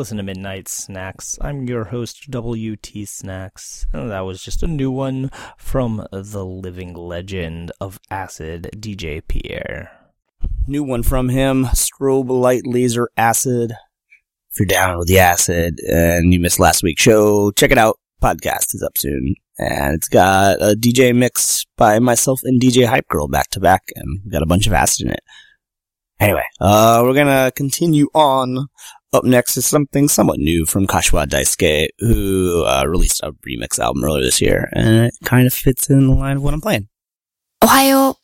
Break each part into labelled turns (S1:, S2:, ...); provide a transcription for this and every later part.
S1: up? To Midnight Snacks. I'm your host, WT Snacks. And that was just a new one from the living legend of acid, DJ Pierre.
S2: New one from him, Strobe Light Laser Acid. If you're down with the acid and you missed last week's show, check it out. Podcast is up soon. And it's got a DJ mix by myself and DJ Hype Girl back to back, and we got a bunch of acid in it. Anyway, uh, we're gonna continue on. Up next is something somewhat new from Kashiwa Daisuke, who uh, released a remix album earlier this year, and it kind of fits in the line of what I'm playing.
S3: お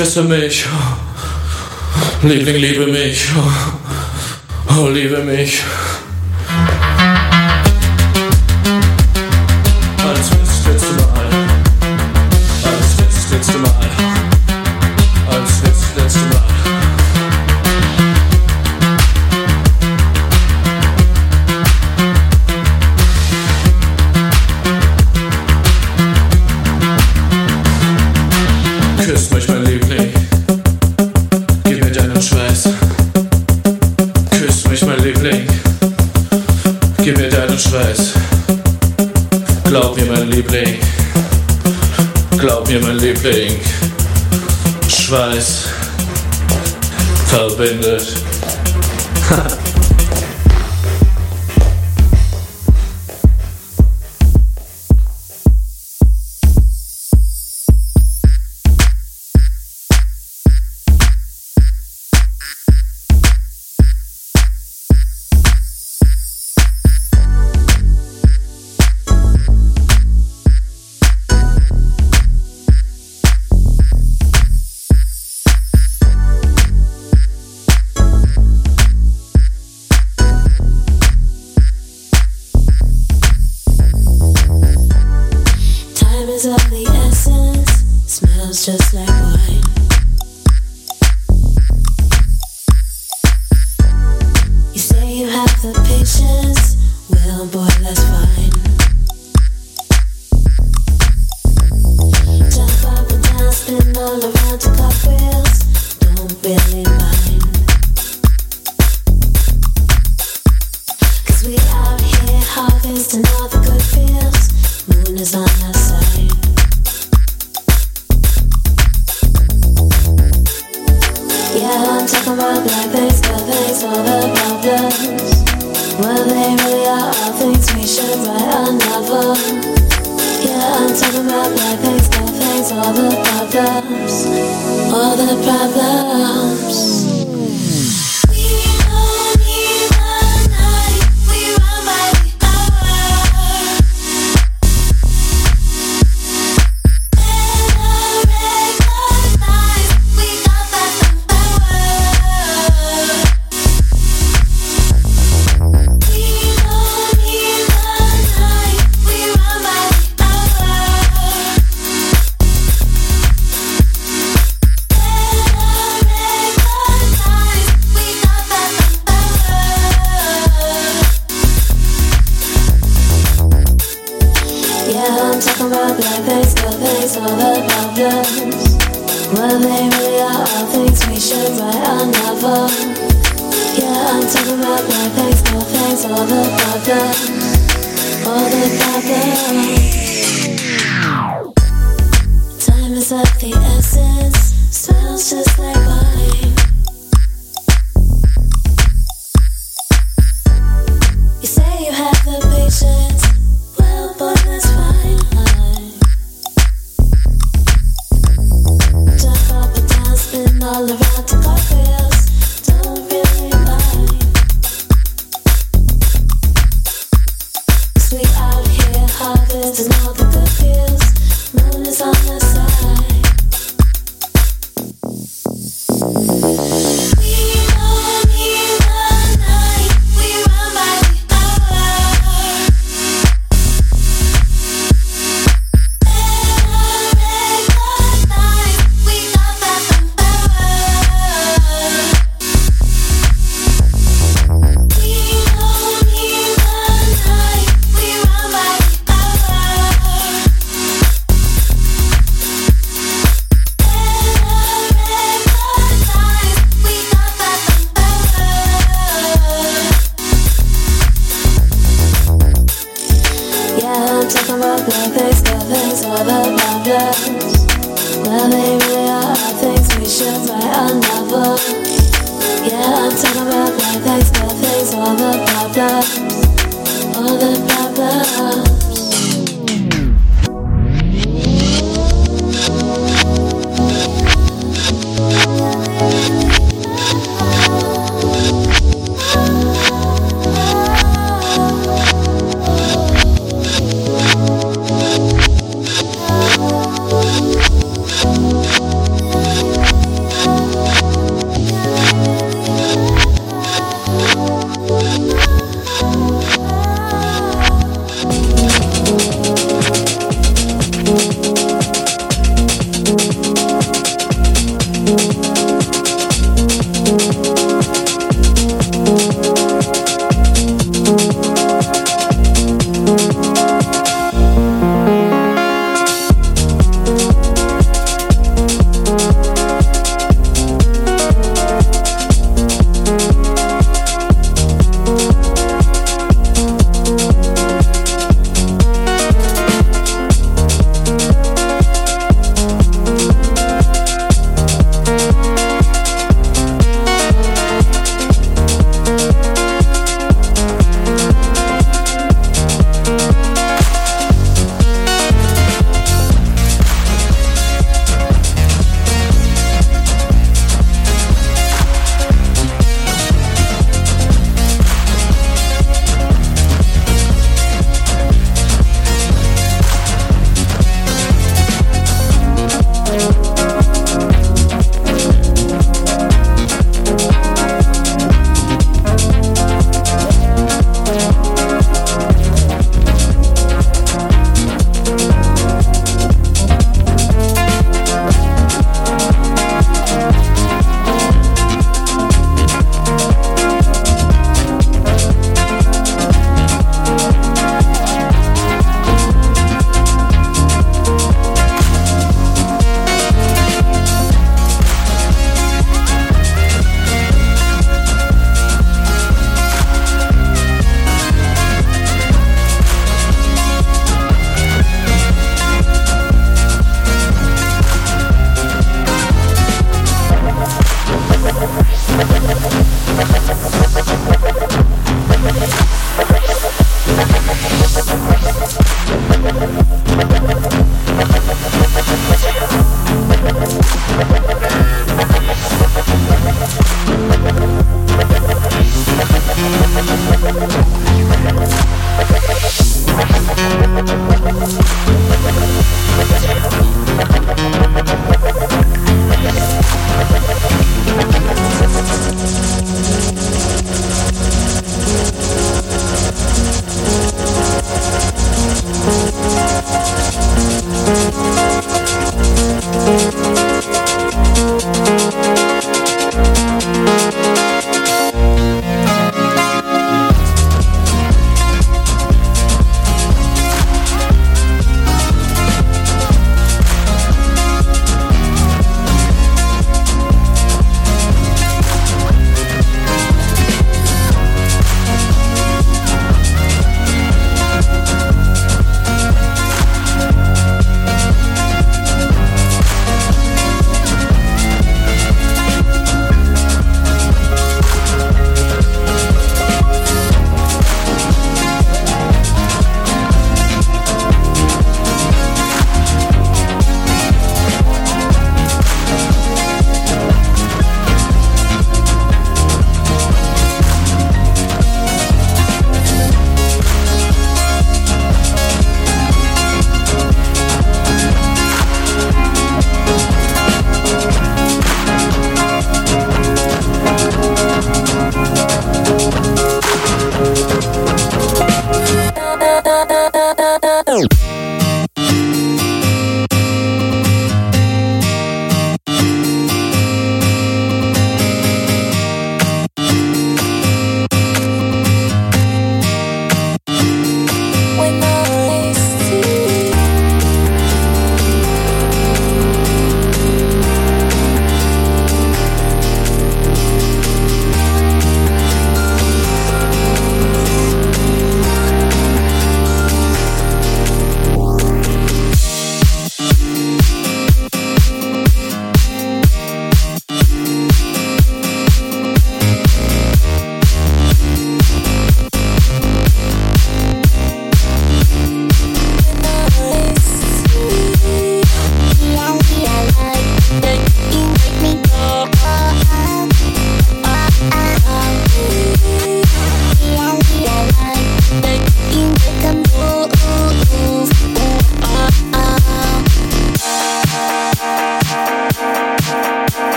S4: An mich. Liebling, liebe mich. Oh, liebe mich.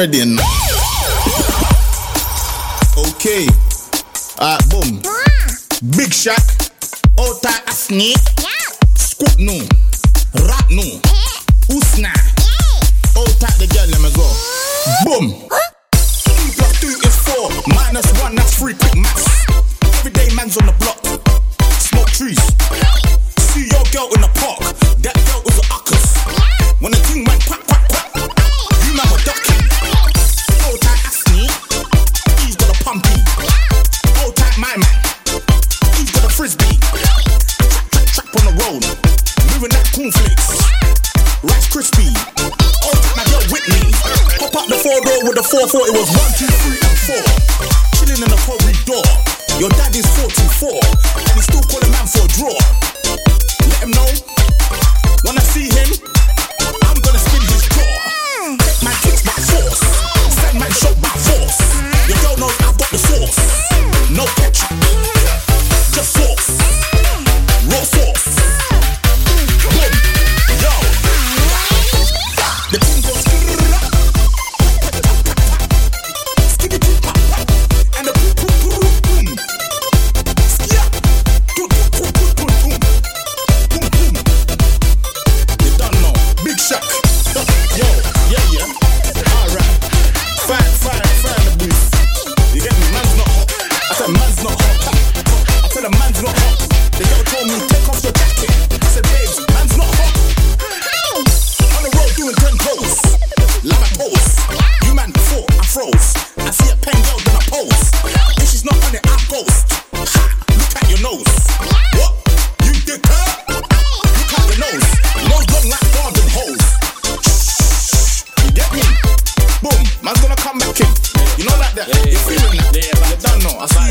S5: Ready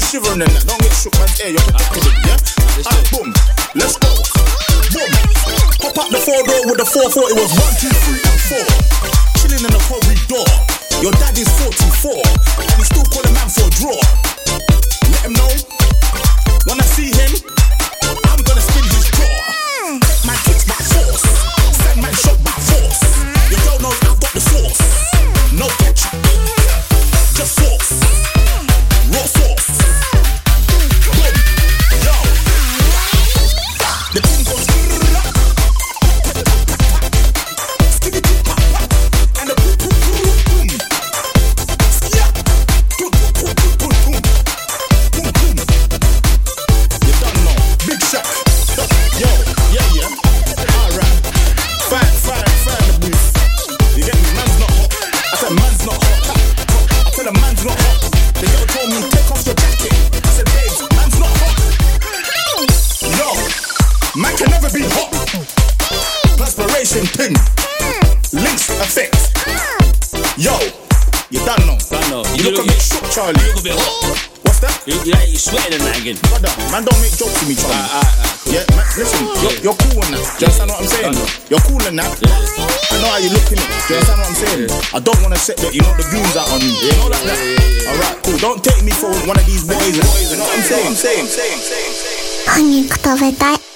S5: shivering and that. Don't get shook, you're protected, yeah? Alright, boom. Let's go. Boom. Pop up the four door with the 4-4. It was one, two, three, and 4. Chilling in the corridor. Your daddy's パニ
S3: ック食べたい。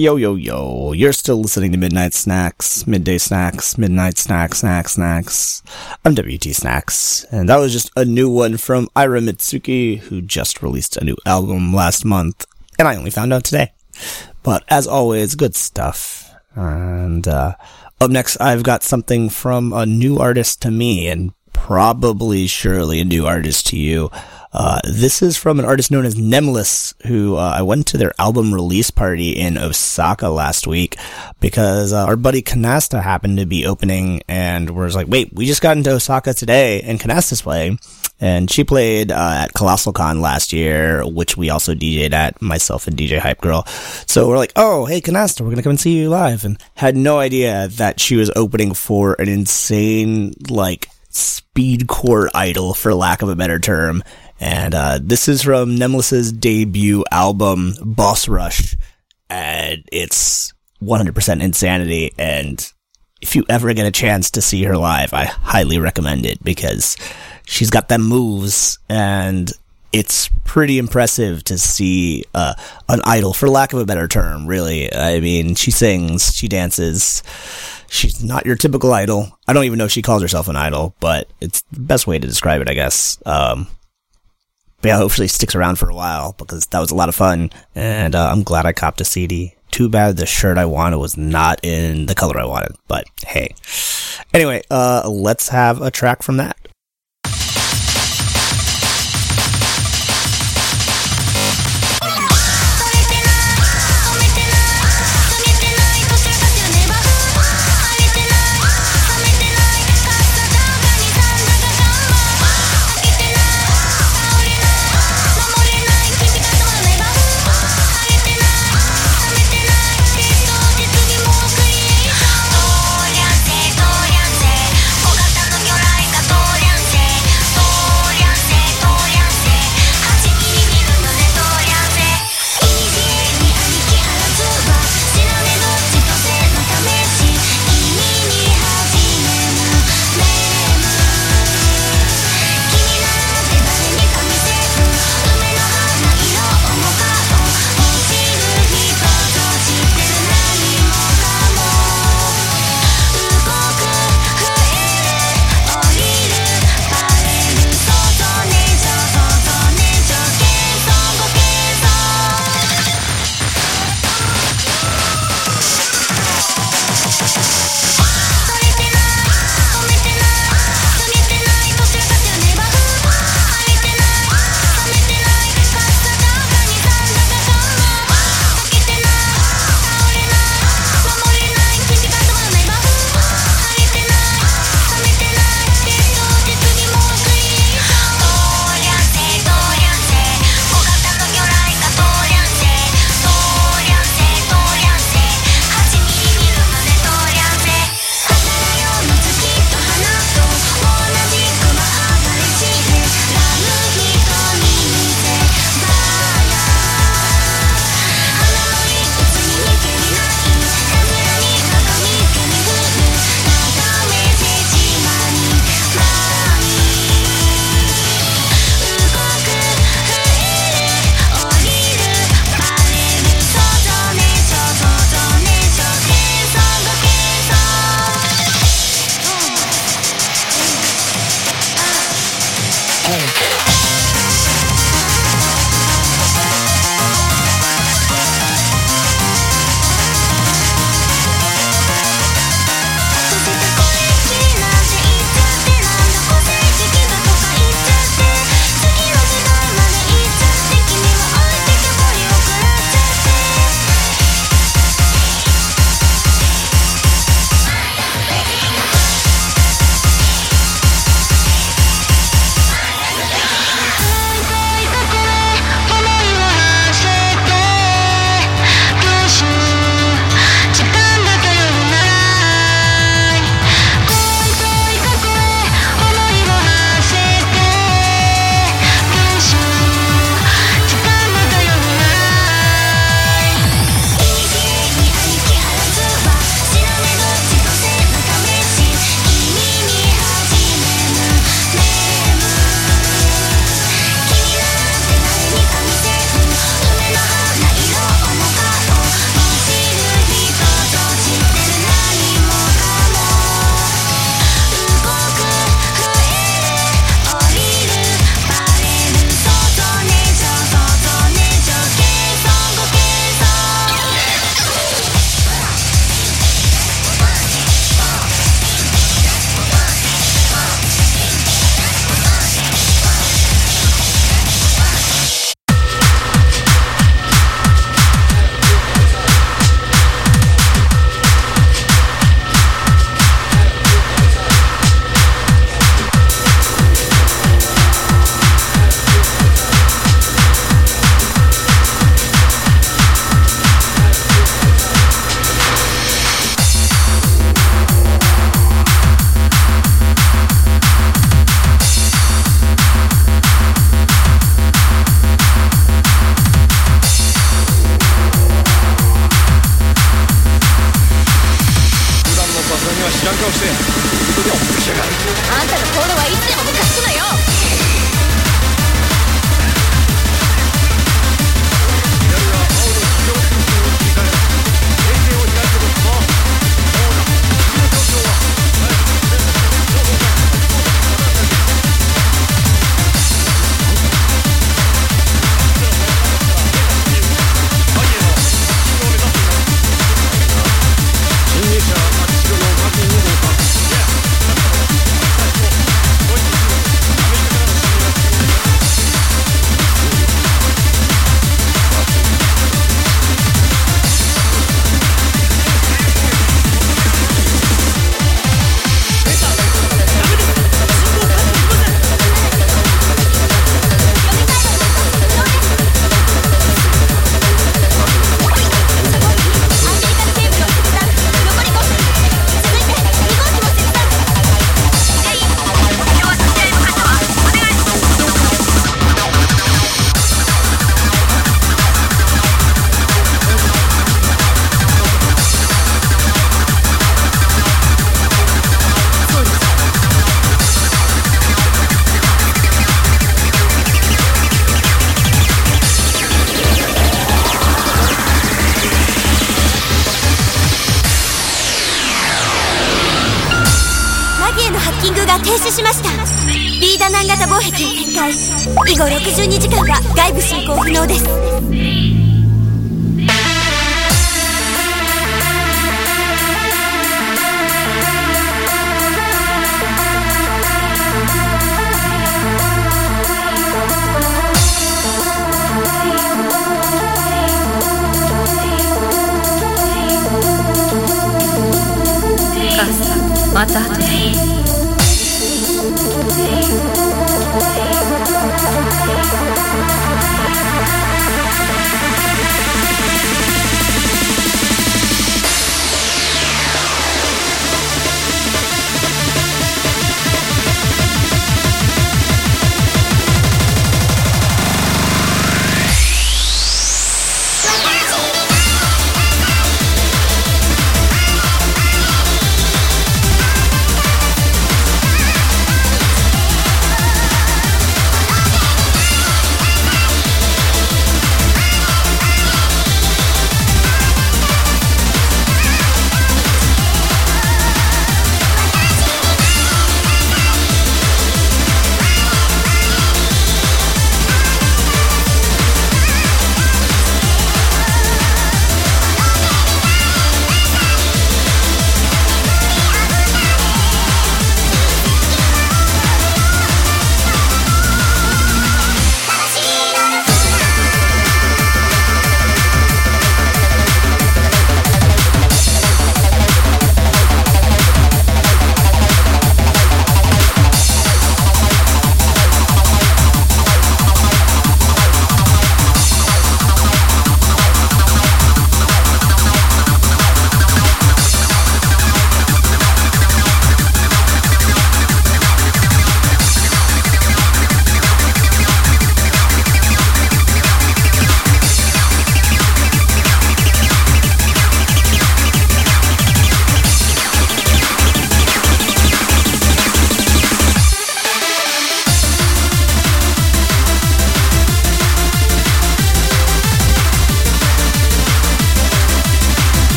S2: Yo, yo, yo. You're still listening to Midnight Snacks, Midday Snacks, Midnight Snacks, Snacks, Snacks. I'm WT Snacks. And that was just a new one from Ira Mitsuki, who just released a new album last month. And I only found out today. But as always, good stuff. And, uh, up next, I've got something from a new artist to me and probably surely a new artist to you. Uh, this is from an artist known as Nemlis, who uh, I went to their album release party in Osaka last week because uh, our buddy Kanasta happened to be opening and was like, wait, we just got into Osaka today and Kanasta's playing.
S6: And she played uh, at Colossal Con last year, which we also DJ'd at, myself and DJ Hype Girl. So we're like, oh, hey, Kanasta, we're going to come and see you live. And had no idea that she was opening for an insane, like, speedcore idol, for lack of a better term, and uh, this is from Nemlis's debut album, Boss Rush. And it's 100% insanity. And if you ever get a chance to see her live, I highly recommend it because she's got them moves and it's pretty impressive to see uh, an idol, for lack of a better term, really. I mean, she sings, she dances. She's not your typical idol. I don't even know if she calls herself an idol, but it's the best way to describe it, I guess. Um, but yeah, hopefully it sticks around for a while because that was a lot of fun, and uh, I'm glad I copped a CD. Too bad the shirt I wanted was not in the color I wanted, but hey. Anyway, uh, let's have a track from that.「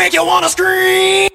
S5: make you
S7: wanna scream.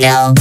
S7: Know.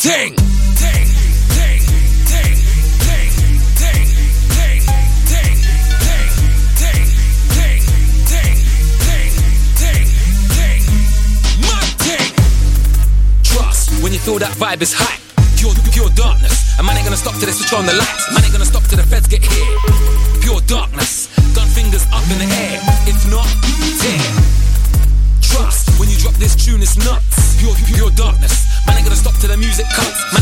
S8: ting, ting.
S9: When you feel that vibe is hot, pure, pure darkness. A man ain't gonna stop till they switch on the lights. Man ain't gonna stop till the feds get here. Pure darkness, gun fingers up in the air. If not, tear. Trust, when you drop this tune, it's nuts. Pure, pure darkness the music cuts.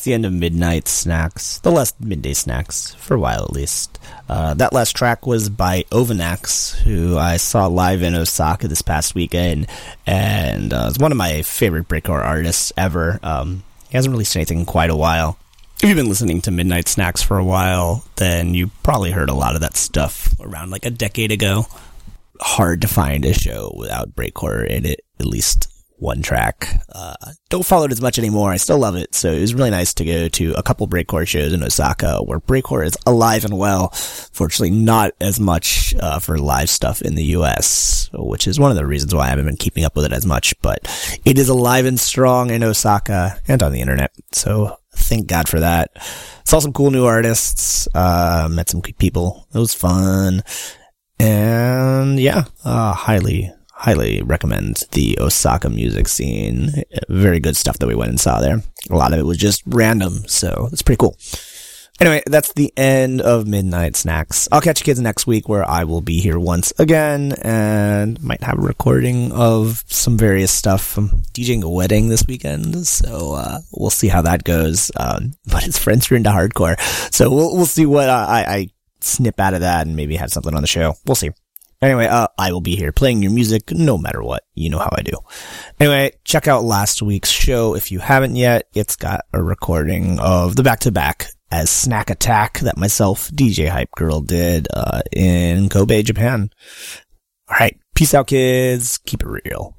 S2: That's the end of Midnight Snacks, the last midday snacks, for a while at least. Uh, that last track was by Ove-Naxx, who I saw live in Osaka this past weekend, and uh, is one of my favorite breakcore artists ever. Um, he hasn't released anything in quite a while. If you've been listening to Midnight Snacks for a while, then you probably heard a lot of that stuff around like a decade ago. Hard to find a show without breakcore in it, at least one track. Uh, don't follow it as much anymore. I still love it. So it was really nice to go to a couple breakcore shows in Osaka where breakcore is alive and well. Fortunately, not as much uh, for live stuff in the US, which is one of the reasons why I haven't been keeping up with it as much. But it is alive and strong in Osaka and on the internet. So thank God for that. Saw some cool new artists. Uh, met some people. It was fun. And yeah, uh, highly, highly recommend the Osaka music scene. Very good stuff that we went and saw there. A lot of it was just random, so it's pretty cool. Anyway, that's the end of Midnight Snacks. I'll catch you kids next week where I will be here once again and might have a recording of some various stuff. I'm DJing a wedding this weekend, so uh, we'll see how that goes. Um, but his friends are into hardcore, so we'll we'll see what I, I snip out of that and maybe have something on the show. We'll see. Anyway, uh, I will be here playing your music no matter what. You know how I do. Anyway, check out last week's show if you haven't yet. It's got a recording of the back to back as Snack Attack that myself, DJ Hype Girl, did, uh, in Kobe, Japan. Alright. Peace out, kids. Keep it real.